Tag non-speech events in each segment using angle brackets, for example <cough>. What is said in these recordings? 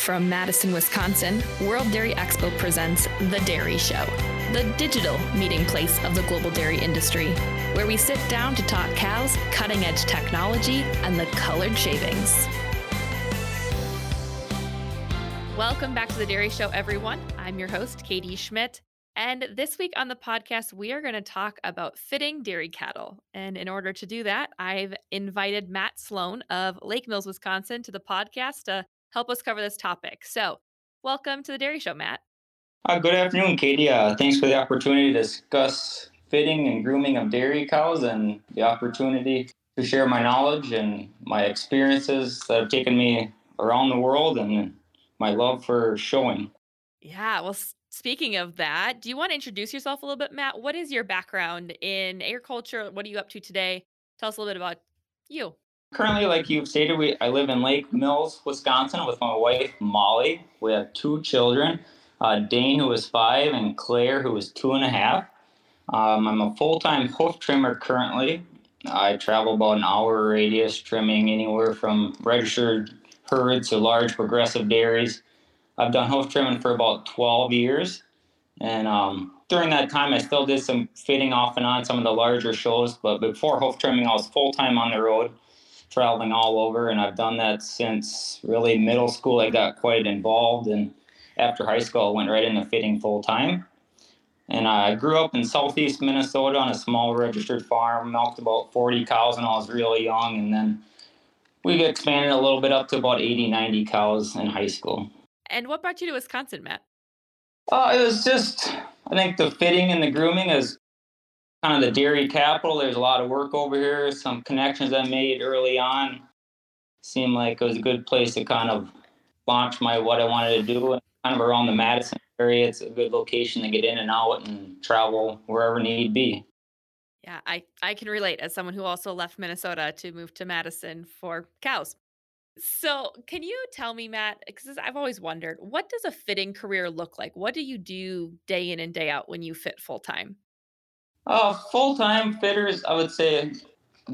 From Madison, Wisconsin, World Dairy Expo presents The Dairy Show, the digital meeting place of the global dairy industry, where we sit down to talk cows, cutting edge technology, and the colored shavings. Welcome back to The Dairy Show, everyone. I'm your host, Katie Schmidt. And this week on the podcast, we are going to talk about fitting dairy cattle. And in order to do that, I've invited Matt Sloan of Lake Mills, Wisconsin, to the podcast to help us cover this topic. So, welcome to the Dairy Show, Matt. Uh, good afternoon, Katie. Uh, thanks for the opportunity to discuss fitting and grooming of dairy cows and the opportunity to share my knowledge and my experiences that have taken me around the world and my love for showing. Yeah, well, speaking of that, do you want to introduce yourself a little bit, Matt? What is your background in agriculture? What are you up to today? Tell us a little bit about you currently, like you've stated, we I live in Lake Mills, Wisconsin, with my wife Molly. We have two children, uh, Dane, who is five, and Claire, who is two and a half. Um, I'm a full-time hoof trimmer currently. I travel about an hour radius, trimming anywhere from registered herds to large progressive dairies. I've done hoof trimming for about 12 years, and um, during that time, I still did some fitting off and on some of the larger shows. But before hoof trimming, I was full time on the road traveling all over, and I've done that since really middle school. I got quite involved, and after high school, I went right into fitting full time. And I grew up in southeast Minnesota on a small registered farm, milked about 40 cows when I was really young, and then we expanded a little bit up to about 80, 90 cows in high school. And what brought you to Wisconsin, Matt? Uh, it was just, I think the fitting and the grooming is kind of the dairy capital. There's a lot of work over here. Some connections I made early on seemed like it was a good place to kind of launch my what I wanted to do. Kind of around the Madison area, it's a good location to get in and out and travel wherever need be. Yeah, I I can relate as someone who also left Minnesota to move to Madison for cows. So, can you tell me, Matt? Because I've always wondered, what does a fitting career look like? What do you do day in and day out when you fit full time? Uh, full time fitters, I would say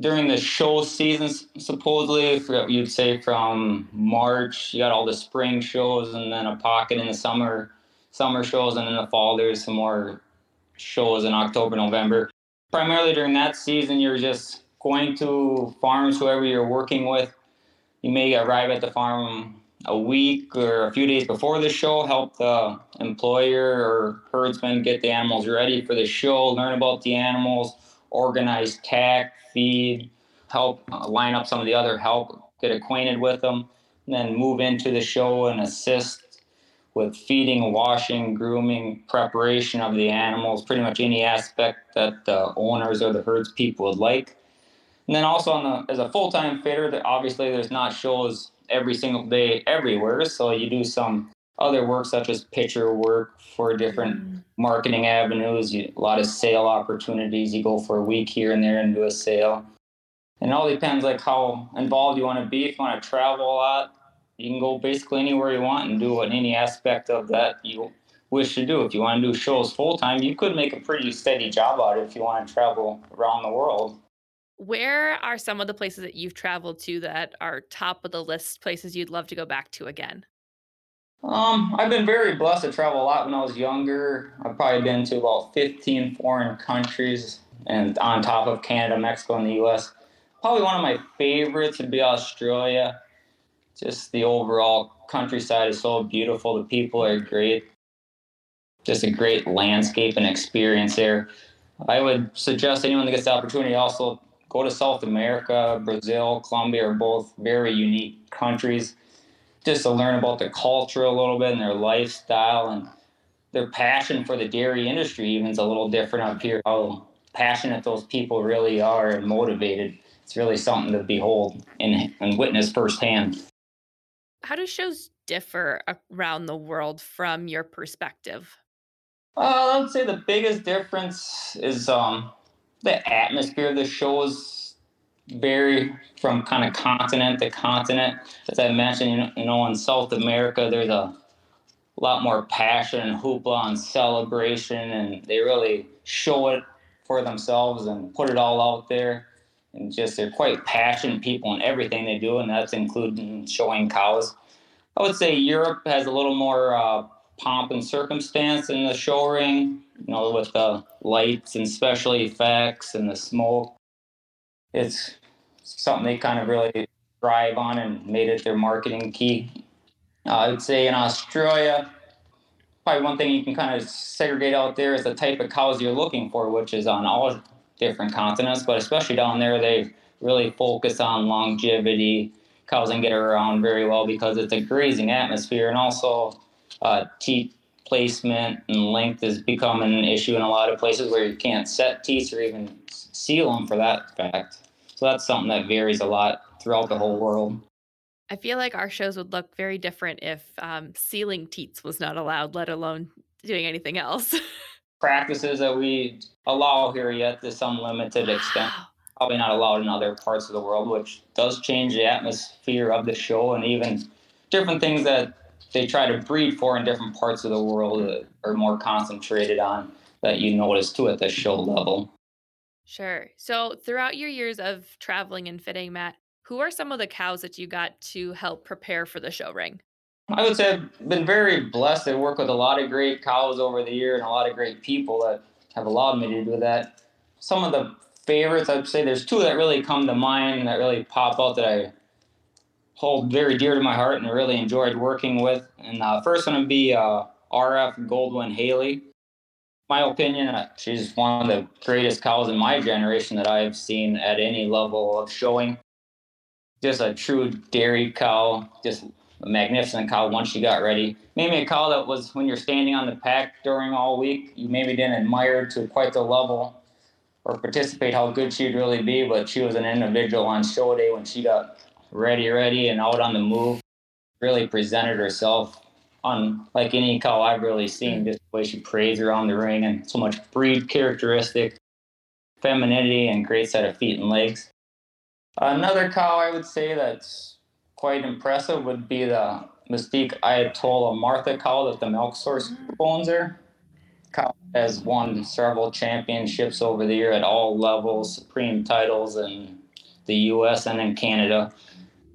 during the show seasons, supposedly, you'd say from March, you got all the spring shows and then a pocket in the summer, summer shows, and in the fall, there's some more shows in October, November. Primarily during that season, you're just going to farms, whoever you're working with. You may arrive at the farm a week or a few days before the show, help the employer or herdsman get the animals ready for the show, learn about the animals, organize tack, feed, help uh, line up some of the other help, get acquainted with them, and then move into the show and assist with feeding, washing, grooming, preparation of the animals, pretty much any aspect that the owners or the herds people would like. And then also on the, as a full-time fitter, obviously there's not shows every single day everywhere. So you do some other work such as picture work for different mm. marketing avenues, you, a lot of sale opportunities. You go for a week here and there and do a sale. And it all depends like how involved you want to be. If you want to travel a lot, you can go basically anywhere you want and do any aspect of that you wish to do. If you want to do shows full time, you could make a pretty steady job out of it if you want to travel around the world. Where are some of the places that you've traveled to that are top of the list places you'd love to go back to again? Um, I've been very blessed to travel a lot when I was younger. I've probably been to about 15 foreign countries and on top of Canada, Mexico, and the US. Probably one of my favorites would be Australia. Just the overall countryside is so beautiful. The people are great. Just a great landscape and experience there. I would suggest anyone that gets the opportunity also go to South America, Brazil, Colombia are both very unique countries. Just to learn about their culture a little bit and their lifestyle and their passion for the dairy industry even is a little different up here. How passionate those people really are and motivated. It's really something to behold and, and witness firsthand. How do shows differ around the world from your perspective? Uh, I would say the biggest difference is um, the atmosphere of the shows vary from kind of continent to continent. As I mentioned, you know, in South America, there's a lot more passion and hoopla and celebration, and they really show it for themselves and put it all out there. And just they're quite passionate people in everything they do, and that's including showing cows. I would say Europe has a little more uh, pomp and circumstance in the show ring, you know, with the lights and special effects and the smoke. It's something they kind of really thrive on and made it their marketing key. Uh, I would say in Australia, probably one thing you can kind of segregate out there is the type of cows you're looking for, which is on all different continents, but especially down there, they really focus on longevity. Cows can get around very well because it's a grazing atmosphere, and also uh, teat placement and length is becoming an issue in a lot of places where you can't set teats or even seal them for that fact. So that's something that varies a lot throughout the whole world. I feel like our shows would look very different if um, sealing teats was not allowed, let alone doing anything else. <laughs> Practices that we allow here yet to some limited extent. Probably not allowed in other parts of the world, which does change the atmosphere of the show and even different things that they try to breed for in different parts of the world are more concentrated on that you notice too at the show level. Sure. So, throughout your years of traveling and fitting, Matt, who are some of the cows that you got to help prepare for the show ring? I would say I've been very blessed to work with a lot of great cows over the year and a lot of great people that have allowed me to do that. Some of the favorites, I'd say there's two that really come to mind that really pop out that I hold very dear to my heart and really enjoyed working with. And uh, first one would be uh, RF Goldwyn Hailey. My opinion, uh, she's one of the greatest cows in my generation that I've seen at any level of showing just a true dairy cow, just a magnificent cow once she got ready. Maybe a cow that was when you're standing on the pack during all week, you maybe didn't admire to quite the level or participate how good she'd really be, but she was an individual on show day when she got ready, ready, and out on the move. Really presented herself on like any cow I've really seen, just the way she prays around the ring and so much breed characteristic, femininity, and great set of feet and legs. Another cow I would say that's quite impressive would be the Mystique Ayatollah Martha cow that the milk source owns there. Cow has won several championships over the year at all levels, supreme titles in the U.S. and in Canada.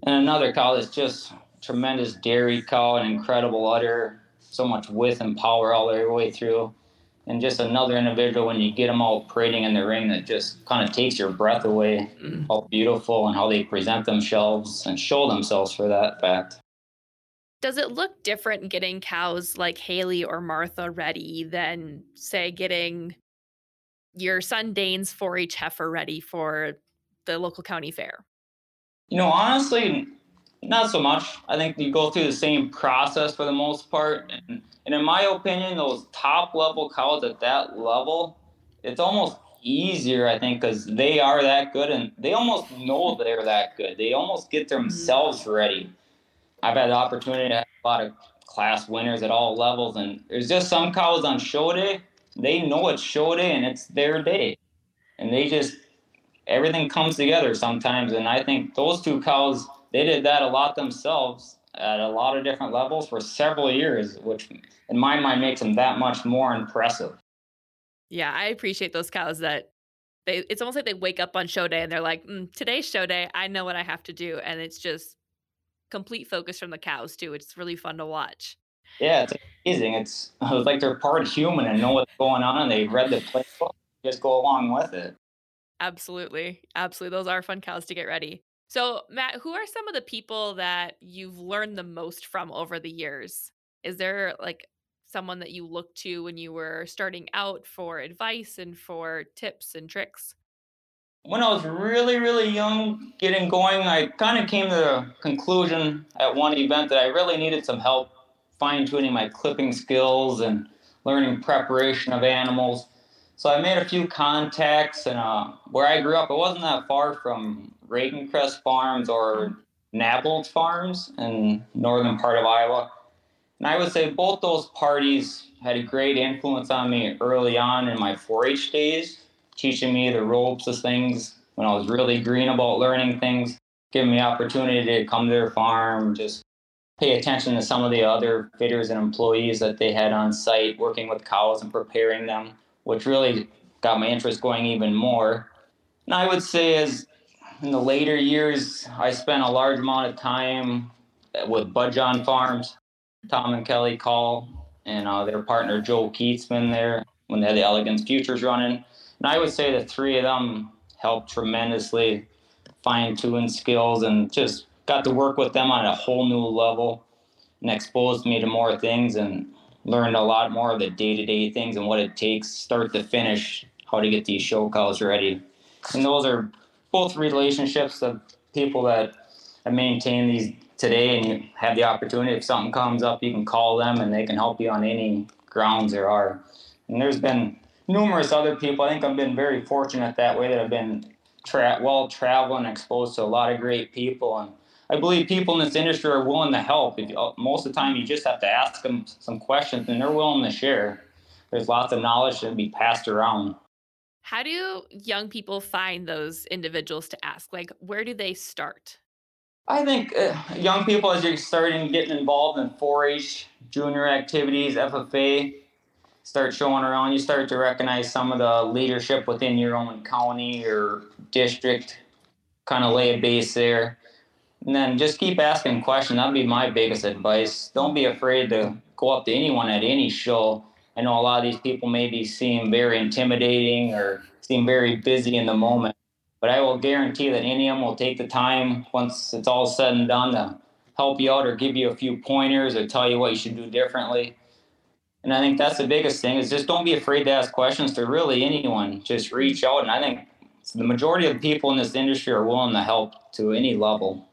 And another cow that's just tremendous dairy cow, an incredible udder, so much width and power all the way through and just another individual when you get them all parading in the ring that just kind of takes your breath away. Mm. How beautiful and how they present themselves and show themselves for that fact. Does it look different getting cows like Hailey or Martha ready than, say, getting your son Dane's 4 H heifer ready for the local county fair? You know, honestly, not so much. I think you go through the same process for the most part. And and in my opinion, those top level cows at that level, it's almost easier, I think, because they are that good and they almost know they're that good. They almost get themselves mm-hmm. ready. I've had the opportunity to have a lot of class winners at all levels, and there's just some cows on show day. They know it's show day and it's their day, and they just everything comes together sometimes. And I think those two cows, they did that a lot themselves at a lot of different levels for several years, which in my mind makes them that much more impressive. Yeah, I appreciate those cows that they it's almost like they wake up on show day and they're like, mm, today's show day, I know what I have to do. And it's just complete focus from the cows too. It's really fun to watch. Yeah, it's amazing. It's, it's <laughs> like they're part human and know what's going on and they read the playbook, just go along with it. Absolutely. Absolutely. Those are fun cows to get ready. So, Matt, who are some of the people that you've learned the most from over the years? Is there like someone that you looked to when you were starting out for advice and for tips and tricks? When I was really, really young, getting going, I kind of came to the conclusion at one event that I really needed some help fine tuning my clipping skills and learning preparation of animals. So I made a few contacts, and uh, where I grew up, it wasn't that far from Rakencrest Farms or Nabholz Farms in northern part of Iowa. And I would say both those parties had a great influence on me early on in my 4-H days, teaching me the ropes of things when I was really green about learning things, giving me opportunity to come to their farm, just pay attention to some of the other fitters and employees that they had on site, working with cows and preparing them which really got my interest going even more. And I would say, as in the later years, I spent a large amount of time with Budjon Farms. Tom and Kelly Call and uh, their partner Joe Keatsman there when they had the Elegance Futures running. And I would say the three of them helped tremendously fine tune skills and just got to work with them on a whole new level and exposed me to more things and learned a lot more of the day to day things and what it takes, start to finish, how to get these show calls ready. And those are both relationships of people that maintain these today and you have the opportunity if something comes up you can call them and they can help you on any grounds there are and there's been numerous other people i think i've been very fortunate that way that i've been tra- well traveling exposed to a lot of great people and i believe people in this industry are willing to help if you, most of the time you just have to ask them some questions and they're willing to share there's lots of knowledge to be passed around how do young people find those individuals to ask like where do they start I think uh, young people, as you're starting getting involved in 4-H junior activities, FFA, start showing around. You start to recognize some of the leadership within your own county or district. Kind of lay a base there, and then just keep asking questions. That'd be my biggest advice. Don't be afraid to go up to anyone at any show. I know a lot of these people maybe seem very intimidating or seem very busy in the moment but I will guarantee that any of them will take the time once it's all said and done to help you out or give you a few pointers or tell you what you should do differently. And I think that's the biggest thing is just don't be afraid to ask questions to really anyone. Just reach out. And I think the majority of people in this industry are willing to help to any level.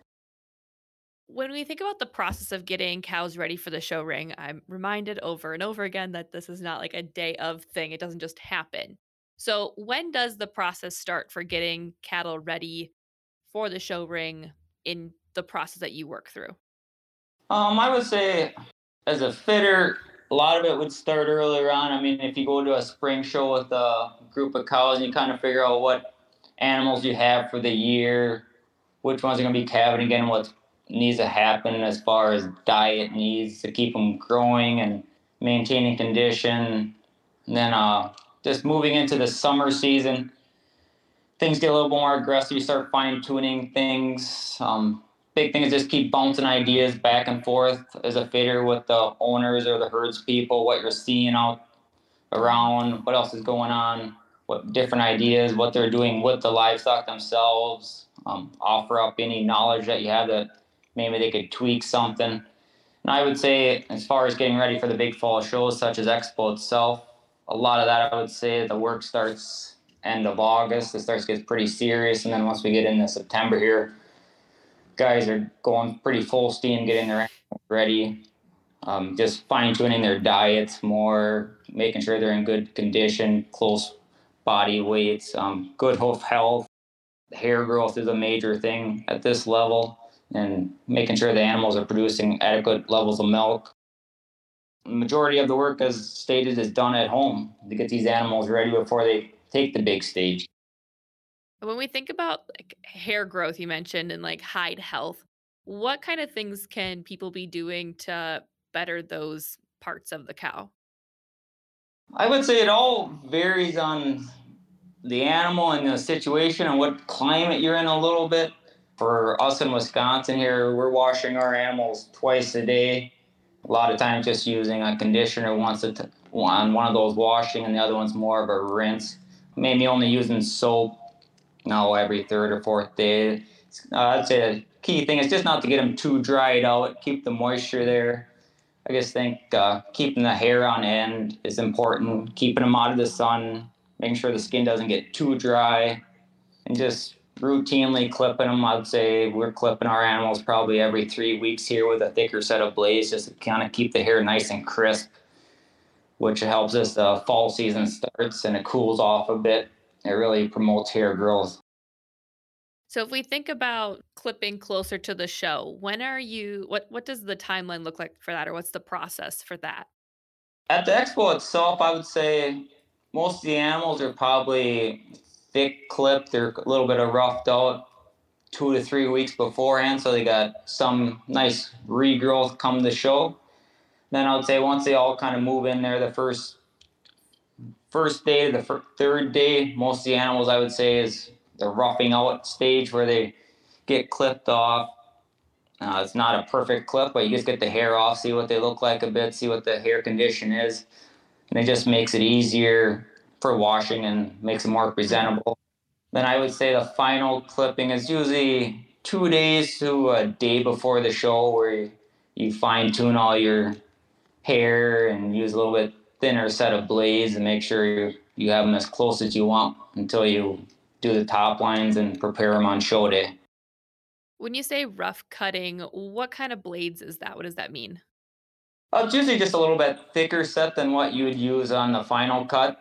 When we think about the process of getting cows ready for the show ring, I'm reminded over and over again that this is not like a day of thing. It doesn't just happen. So, when does the process start for getting cattle ready for the show ring in the process that you work through? Um, I would say as a fitter, a lot of it would start earlier on. I mean, if you go to a spring show with a group of cows and you kind of figure out what animals you have for the year, which ones are going to be calving again, what needs to happen as far as diet needs to keep them growing and maintaining condition. And then uh, just moving into the summer season, things get a little more aggressive. You start fine tuning things. Um, big thing is just keep bouncing ideas back and forth as a fitter with the owners or the herds people, what you're seeing out around, what else is going on, what different ideas, what they're doing with the livestock themselves. Um, offer up any knowledge that you have that maybe they could tweak something. And I would say, as far as getting ready for the big fall shows such as Expo itself, a lot of that, I would say, the work starts end of August. It starts to get pretty serious, and then once we get into September here, guys are going pretty full steam, getting their ready, um, just fine tuning their diets more, making sure they're in good condition, close body weights, um, good hoof health. Hair growth is a major thing at this level, and making sure the animals are producing adequate levels of milk The majority of the work, as stated, is done at home to get these animals ready before they take the big stage. When we think about like hair growth, you mentioned, and like hide health, what kind of things can people be doing to better those parts of the cow? I would say it all varies on the animal and the situation and what climate you're in a little bit. For us in Wisconsin here, we're washing our animals twice a day a lot of times just using a conditioner once a t- on one of those washing and the other one's more of a rinse. Maybe only using soap, know, every third or fourth day. Uh, say the key thing is just not to get them too dried out, keep the moisture there. I just think uh, keeping the hair on end is important, keeping them out of the sun, making sure the skin doesn't get too dry, and just routinely clipping them. I'd say we're clipping our animals probably every three weeks here with a thicker set of blades just to kind of keep the hair nice and crisp, which helps as the fall season starts and it cools off a bit. It really promotes hair growth. So if we think about clipping closer to the show, when are you what what does the timeline look like for that or what's the process for that? At the expo itself, I would say most of the animals are probably thick clip. They're a little bit of roughed out two to three weeks beforehand, so they got some nice regrowth come to show. Then I would say once they all kind of move in there, the first first day to the fir- third day, most of the animals I would say is the roughing out stage where they get clipped off. Uh, it's not a perfect clip, but you just get the hair off, see what they look like a bit, see what the hair condition is, and it just makes it easier for washing and makes it more presentable. Then I would say the final clipping is usually two days to a day before the show where you, you fine tune all your hair and use a little bit thinner set of blades and make sure you, you have them as close as you want until you do the top lines and prepare them on show day. When you say rough cutting, what kind of blades is that? What does that mean? Uh, it's usually just a little bit thicker set than what you would use on the final cut.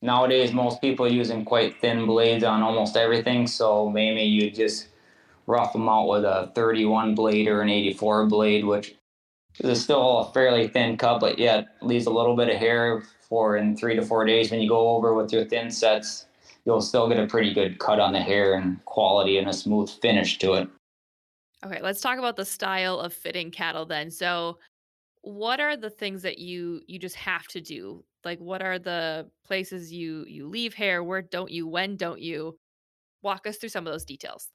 Nowadays, most people are using quite thin blades on almost everything, so maybe you just rough them out with a 31 blade or an 84 blade, which is still a fairly thin cut, but yet leaves a little bit of hair for in three to four days. When you go over with your thin sets, you'll still get a pretty good cut on the hair and quality and a smooth finish to it. Okay, let's talk about the style of fitting cattle then. So, what are the things that you you just have to do? Like what are the places you you leave hair? Where don't you? When don't you? Walk us through some of those details.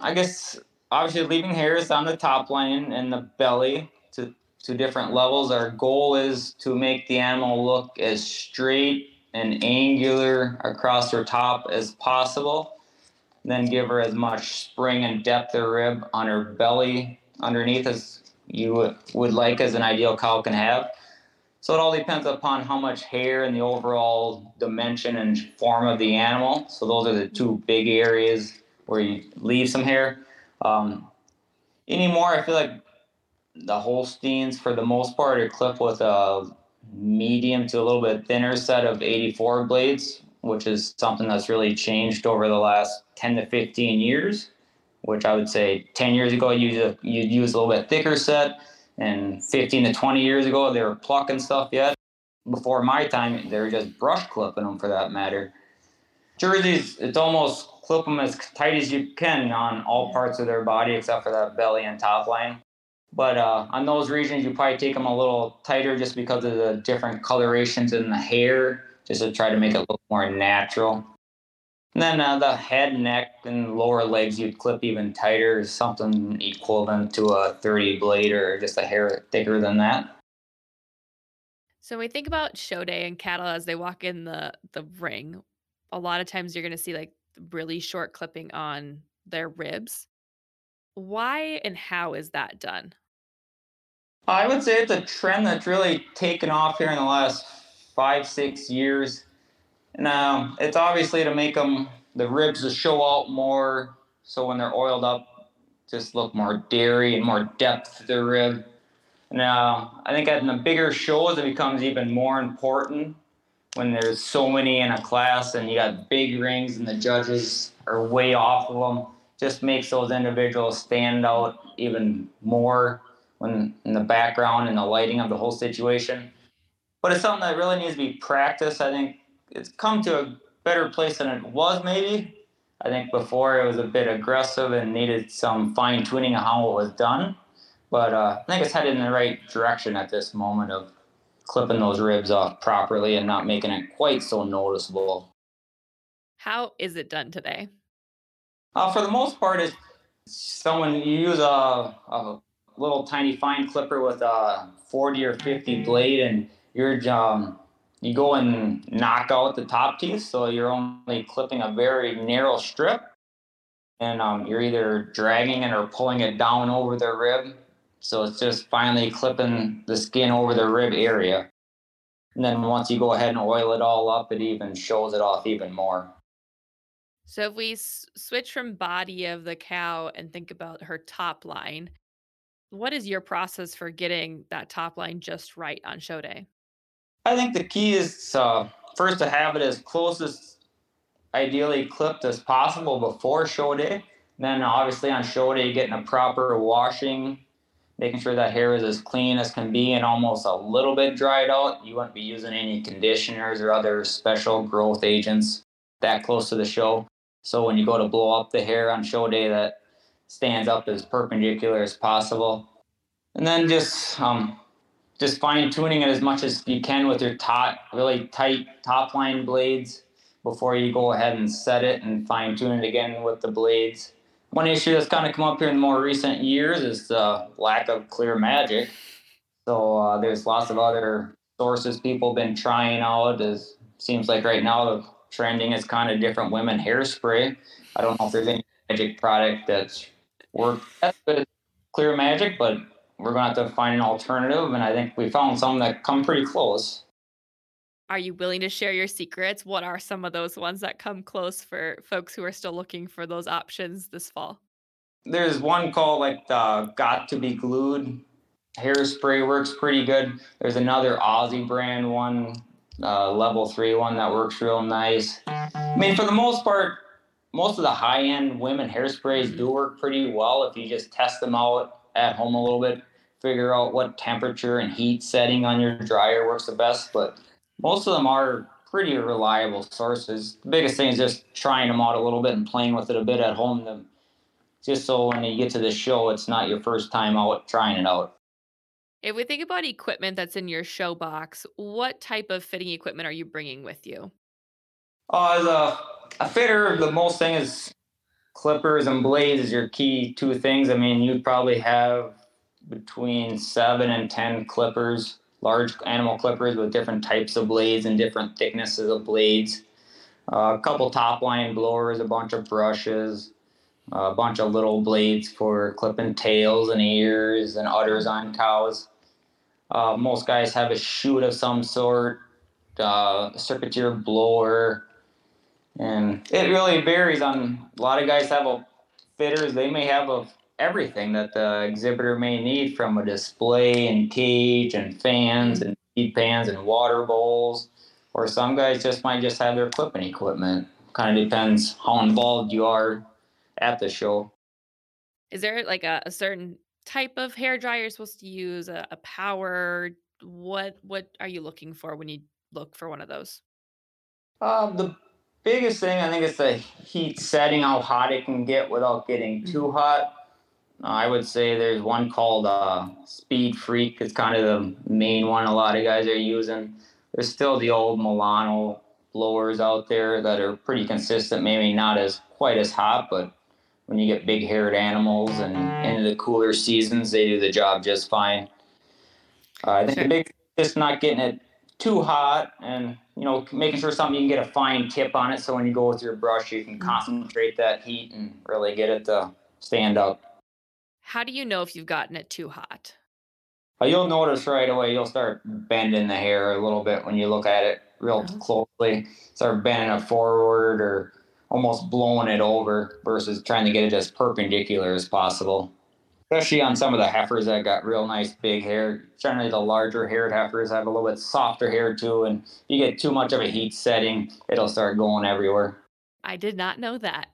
I guess obviously leaving hair is on the top line and the belly to to different levels. Our goal is to make the animal look as straight and angular across her top as possible. Then give her as much spring and depth of rib on her belly underneath as you would like as an ideal cow can have. So it all depends upon how much hair and the overall dimension and form of the animal. So those are the two big areas where you leave some hair. Um, anymore, I feel like the Holsteins, for the most part, are clipped with a medium to a little bit thinner set of 84 blades, which is something that's really changed over the last 10 to 15 years. Which I would say 10 years ago, you'd, you'd use a little bit thicker set, and 15 to 20 years ago, they were plucking stuff yet. Before my time, they were just brush clipping them for that matter. Jerseys, it's almost clip them as tight as you can on all parts of their body except for that belly and top line. But uh, on those regions, you probably take them a little tighter just because of the different colorations in the hair, just to try to make it look more natural. And then uh, the head, neck, and lower legs you'd clip even tighter, something equivalent to a 30 blade or just a hair thicker than that. So when we think about show day and cattle as they walk in the the ring, a lot of times you're going to see like really short clipping on their ribs. Why and how is that done? I would say it's a trend that's really taken off here in the last five, six years. Now, um, it's obviously to make them, the ribs to show out more. So when they're oiled up, just look more dairy and more depth to the rib. Now, um, I think at the bigger shows, it becomes even more important when there's so many in a class and you got big rings and the judges are way off of them just makes those individuals stand out even more when in the background and the lighting of the whole situation but it's something that really needs to be practiced i think it's come to a better place than it was maybe i think before it was a bit aggressive and needed some fine tuning of how it was done but uh, i think it's headed in the right direction at this moment of clipping those ribs off properly and not making it quite so noticeable. How is it done today? Uh, for the most part, it's someone you use a, a little tiny fine clipper with a 40 or 50 blade, and you're um, you go and knock out the top teeth, so you're only clipping a very narrow strip, and um, you're either dragging it or pulling it down over the rib so it's just finally clipping the skin over the rib area. And then once you go ahead and oil it all up, it even shows it off even more. So if we s- switch from body of the cow and think about her top line, what is your process for getting that top line just right on show day? I think the key is uh, first to have it as close as ideally clipped as possible before show day. Then obviously on show day, getting a proper washing making sure that hair is as clean as can be and almost a little bit dried out. You wouldn't be using any conditioners or other special growth agents that close to the show. So when you go to blow up the hair on show day, that stands up as perpendicular as possible. And then just um, just fine tuning it as much as you can with your top, really tight top line blades before you go ahead and set it and fine tune it again with the blades one issue that's kind of come up here in more recent years is the lack of clear magic. So uh, there's lots of other sources people been trying out. As seems like right now the trending is kind of different women hairspray. I don't know if there's any magic product that's worked clear magic, but we're going to have to find an alternative. And I think we found some that come pretty close. Are you willing to share your secrets? What are some of those ones that come close for folks who are still looking for those options this fall? There's one called like the Got2b Glued hairspray works pretty good. There's another Aussie brand one, uh, level three one that works real nice. I mean, for the most part, most of the high end women hairsprays do work pretty well if you just test them out at home a little bit, figure out what temperature and heat setting on your dryer works the best. But most of them are pretty reliable sources. The biggest thing is just trying them out a little bit and playing with it a bit at home. To, just so when you get to the show, it's not your first time out trying it out. If we think about equipment that's in your show box, what type of fitting equipment are you bringing with you? Uh, as a, a fitter, the most thing is clippers and blades is your key two things. I mean, you'd probably have between seven and ten clippers large animal clippers with different types of blades and different thicknesses of blades. Uh, a couple top line blowers, a bunch of brushes, a bunch of little blades for clipping tails and ears and udders on cows. Uh, most guys have a chute of some sort, uh, a circuiteer blower, and it really varies on. A lot of guys have a fitters. They may have a everything that the exhibitor may need from a display and cage and fans and feed pans and water bowls. Or some guys just might just have their clipping equipment. Kind of depends how involved you are at the show. Is there like a, a certain type of hair dryer you're supposed to use? A, a power? What what are you looking for when you look for one of those? Uh, the biggest thing I think is the heat setting, how hot it can get without getting too mm-hmm. hot. I would say there's one called uh, Speed Freak. It's kind of the main one a lot of guys are using. There's still the old Milano blowers out there that are pretty consistent, maybe not as quite as hot, but when you get big haired animals and into the cooler seasons, they do the job just fine. Uh, I think sure. the big just not getting it too hot and you know making sure something you can get a fine tip on it so when you go with your brush you can mm-hmm. concentrate that heat and really get it to stand up how do you know if you've gotten it too hot? Uh, you'll notice right away. You'll start bending the hair a little bit when you look at it real uh-huh. closely. Start bending it forward or almost blowing it over versus trying to get it as perpendicular as possible. Especially on some of the heifers that got real nice big hair. Generally, the larger haired heifers have a little bit softer hair too, and if you get too much of a heat setting, it'll start going everywhere. I did not know that.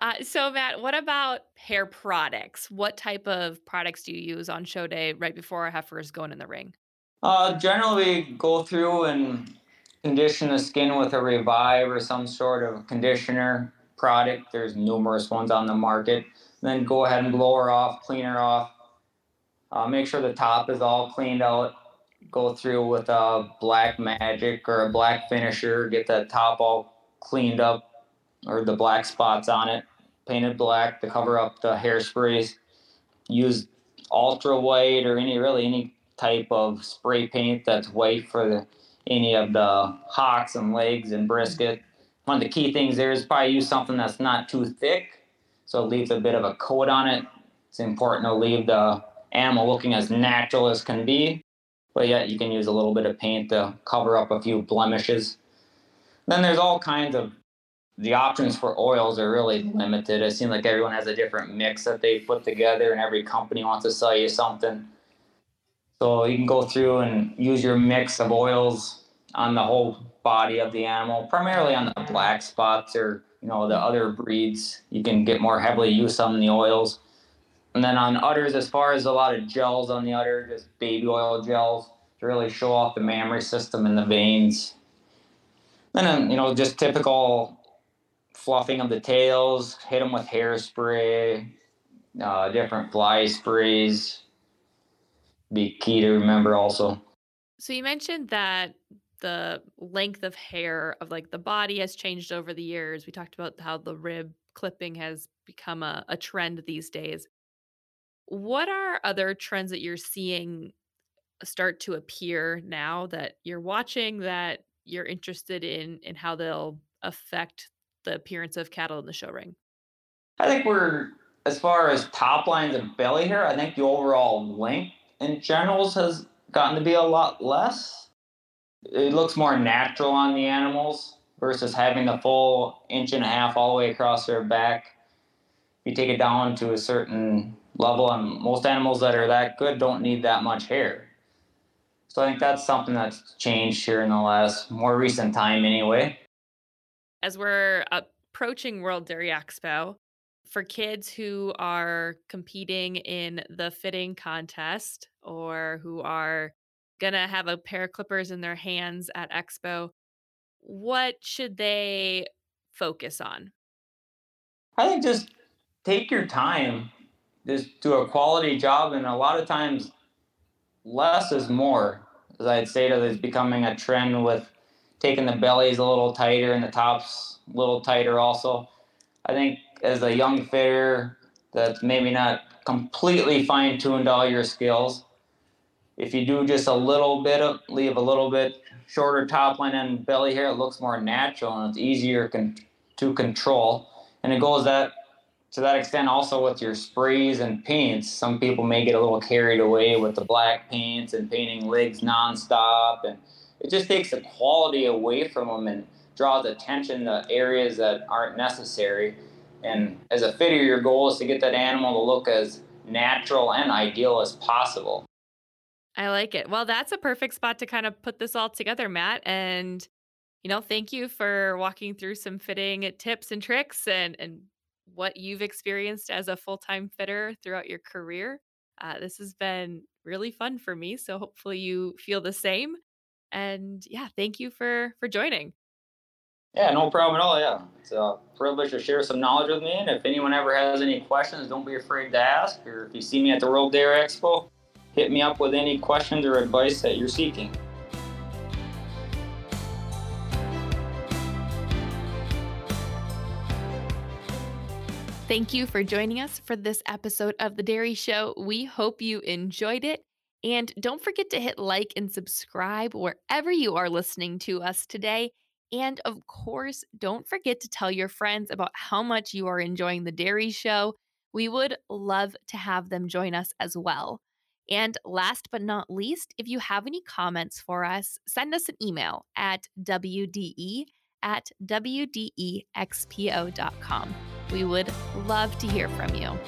Uh, so, Matt, what about hair products? What type of products do you use on show day right before a heifer is going in the ring? Uh, generally, go through and condition the skin with a revive or some sort of conditioner product. There's numerous ones on the market. Then go ahead and blow her off, clean her off. Uh, make sure the top is all cleaned out. Go through with a black magic or a black finisher, get that top all cleaned up or the black spots on it painted black to cover up the hairsprays. Use ultra white or any really any type of spray paint that's white for the, any of the hocks and legs and brisket. One of the key things there is probably use something that's not too thick, so it leaves a bit of a coat on it. It's important to leave the animal looking as natural as can be, but yet you can use a little bit of paint to cover up a few blemishes. Then there's all kinds of the options for oils are really limited. It seems like everyone has a different mix that they put together, and every company wants to sell you something. So you can go through and use your mix of oils on the whole body of the animal, primarily on the black spots or you know the other breeds. You can get more heavily use on the oils, and then on udders, as far as a lot of gels on the udder, just baby oil gels to really show off the mammary system and the veins. And then you know just typical fluffing of the tails, hit them with hairspray, uh, different fly sprays. Be key to remember also. So you mentioned that the length of hair of like the body has changed over the years. We talked about how the rib clipping has become a, a trend these days. What are other trends that you're seeing uh, start to appear now that you're watching that you're interested in in how they'll affect the appearance of cattle in the show ring? I think we're as far as top lines and belly hair, I think the overall length in generals has gotten to be a lot less. It looks more natural on the animals versus having the full inch and a half all the way across their back. You take it down to a certain level, and most animals that are that good don't need that much hair. So I think that's something that's changed here in the last more recent time, anyway. As we're approaching World Dairy Expo, for kids who are competing in the fitting contest or who are going to have a pair of clippers in their hands at Expo, what should they focus on? I think just take your time, just do a quality job, and a lot of times less is more. As I'd say that it's becoming a trend with taking the bellies a little tighter and the tops a little tighter also. I think as a young fitter that's maybe not completely fine tuned all your skills, if you do just a little bit of leave a little bit shorter top line and belly hair, it looks more natural and it's easier con- to control. And it goes that to that extent also with your sprays and paints. Some people may get a little carried away with the black paints and painting legs nonstop, and it just takes the quality away from them and draws attention to areas that aren't necessary. And as a fitter, your goal is to get that animal to look as natural and ideal as possible. I like it. Well, that's a perfect spot to kind of put this all together, Matt. And, you know, thank you for walking through some fitting tips and tricks and, and what you've experienced as a full time fitter throughout your career. Uh, this has been really fun for me. So hopefully you feel the same. And yeah, thank you for for joining. Yeah, no problem at all. Yeah, it's a privilege to share some knowledge with me. And if anyone ever has any questions, don't be afraid to ask. Or if you see me at the World Dairy Expo, hit me up with any questions or advice that you're seeking. Thank you for joining us for this episode of The Dairy Show. We hope you enjoyed it. And don't forget to hit like and subscribe wherever you are listening to us today. And of course, don't forget to tell your friends about how much you are enjoying The Dairy Show. We would love to have them join us as well. And last but not least, if you have any comments for us, send us an email at WDE at WDEXPO.com. We would love to hear from you.